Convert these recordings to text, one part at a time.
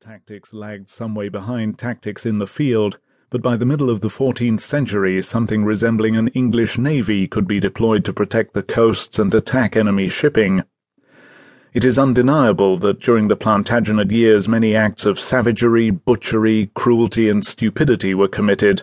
Tactics lagged some way behind tactics in the field, but by the middle of the 14th century something resembling an English navy could be deployed to protect the coasts and attack enemy shipping. It is undeniable that during the Plantagenet years many acts of savagery, butchery, cruelty, and stupidity were committed.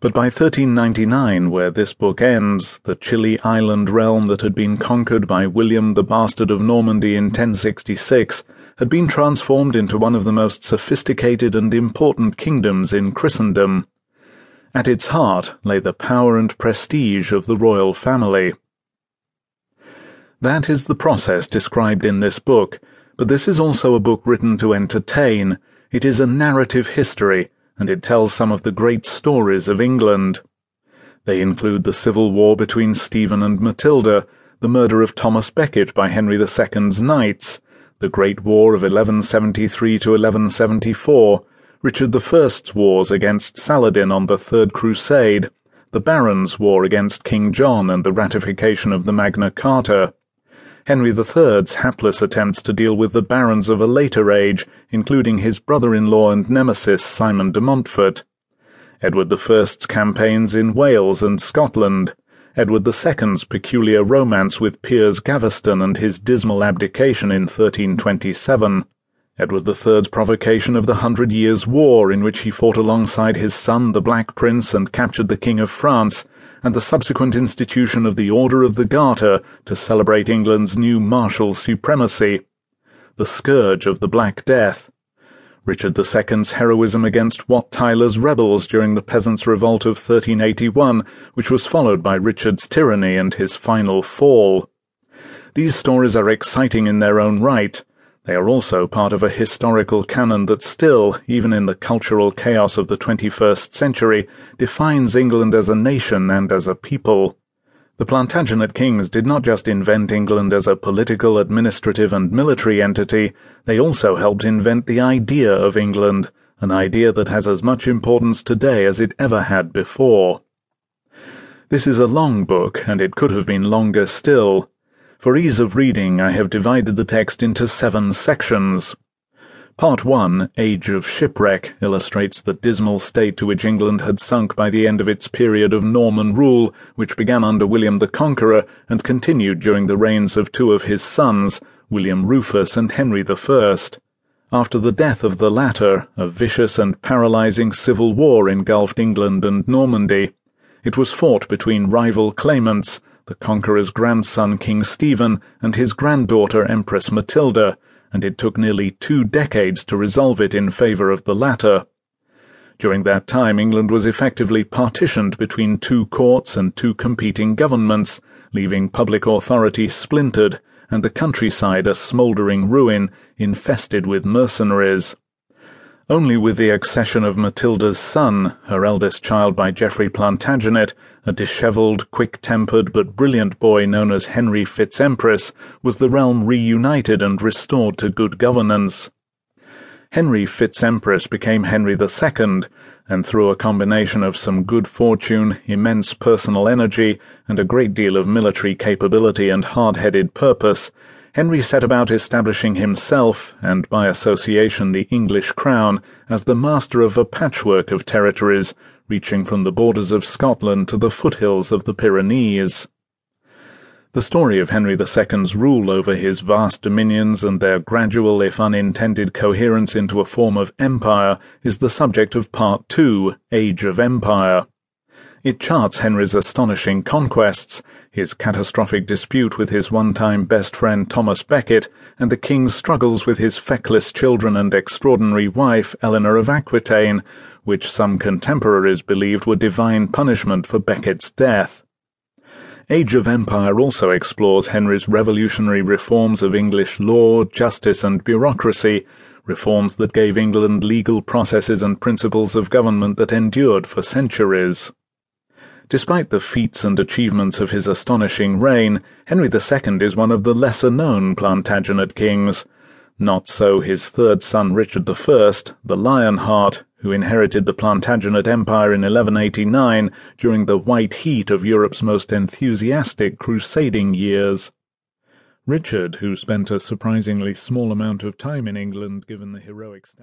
But by 1399, where this book ends, the chilly island realm that had been conquered by William the Bastard of Normandy in 1066 had been transformed into one of the most sophisticated and important kingdoms in Christendom. At its heart lay the power and prestige of the royal family. That is the process described in this book, but this is also a book written to entertain. It is a narrative history, and it tells some of the great stories of England. They include the civil war between Stephen and Matilda, the murder of Thomas Becket by Henry II's knights, the Great War of 1173 to 1174, Richard I's wars against Saladin on the Third Crusade, the Barons' War against King John and the ratification of the Magna Carta, Henry III's hapless attempts to deal with the barons of a later age, including his brother-in-law and nemesis Simon de Montfort, Edward I's campaigns in Wales and Scotland, Edward II's peculiar romance with Piers Gaveston and his dismal abdication in 1327, Edward III's provocation of the Hundred Years' War, in which he fought alongside his son, the Black Prince, and captured the King of France, and the subsequent institution of the Order of the Garter to celebrate England's new martial supremacy, the scourge of the Black Death, Richard II's heroism against Wat Tyler's rebels during the Peasants' Revolt of 1381, which was followed by Richard's tyranny and his final fall. These stories are exciting in their own right. They are also part of a historical canon that still, even in the cultural chaos of the 21st century, defines England as a nation and as a people. The Plantagenet kings did not just invent England as a political, administrative, and military entity, they also helped invent the idea of England, an idea that has as much importance today as it ever had before. This is a long book, and it could have been longer still. For ease of reading, I have divided the text into seven sections. Part 1, Age of Shipwreck, illustrates the dismal state to which England had sunk by the end of its period of Norman rule, which began under William the Conqueror and continued during the reigns of two of his sons, William Rufus and Henry I. After the death of the latter, a vicious and paralysing civil war engulfed England and Normandy. It was fought between rival claimants, the Conqueror's grandson King Stephen and his granddaughter Empress Matilda and it took nearly two decades to resolve it in favour of the latter. During that time, England was effectively partitioned between two courts and two competing governments, leaving public authority splintered and the countryside a smouldering ruin infested with mercenaries. Only with the accession of Matilda's son, her eldest child by Geoffrey Plantagenet, a dishevelled, quick-tempered but brilliant boy known as Henry Fitz-Empress, was the realm reunited and restored to good governance. Henry Fitz-Empress became Henry II, and through a combination of some good fortune, immense personal energy, and a great deal of military capability and hard-headed purpose, Henry set about establishing himself, and by association the English crown, as the master of a patchwork of territories, reaching from the borders of Scotland to the foothills of the Pyrenees. The story of Henry II's rule over his vast dominions and their gradual, if unintended, coherence into a form of empire is the subject of Part Two, Age of Empire. It charts Henry's astonishing conquests, his catastrophic dispute with his one-time best friend Thomas Becket, and the king's struggles with his feckless children and extraordinary wife Eleanor of Aquitaine, which some contemporaries believed were divine punishment for Becket's death. Age of Empire also explores Henry's revolutionary reforms of English law, justice, and bureaucracy, reforms that gave England legal processes and principles of government that endured for centuries. Despite the feats and achievements of his astonishing reign, Henry II is one of the lesser known Plantagenet kings. Not so his third son Richard I, the Lionheart, who inherited the Plantagenet Empire in 1189 during the white heat of Europe's most enthusiastic crusading years. Richard, who spent a surprisingly small amount of time in England given the heroic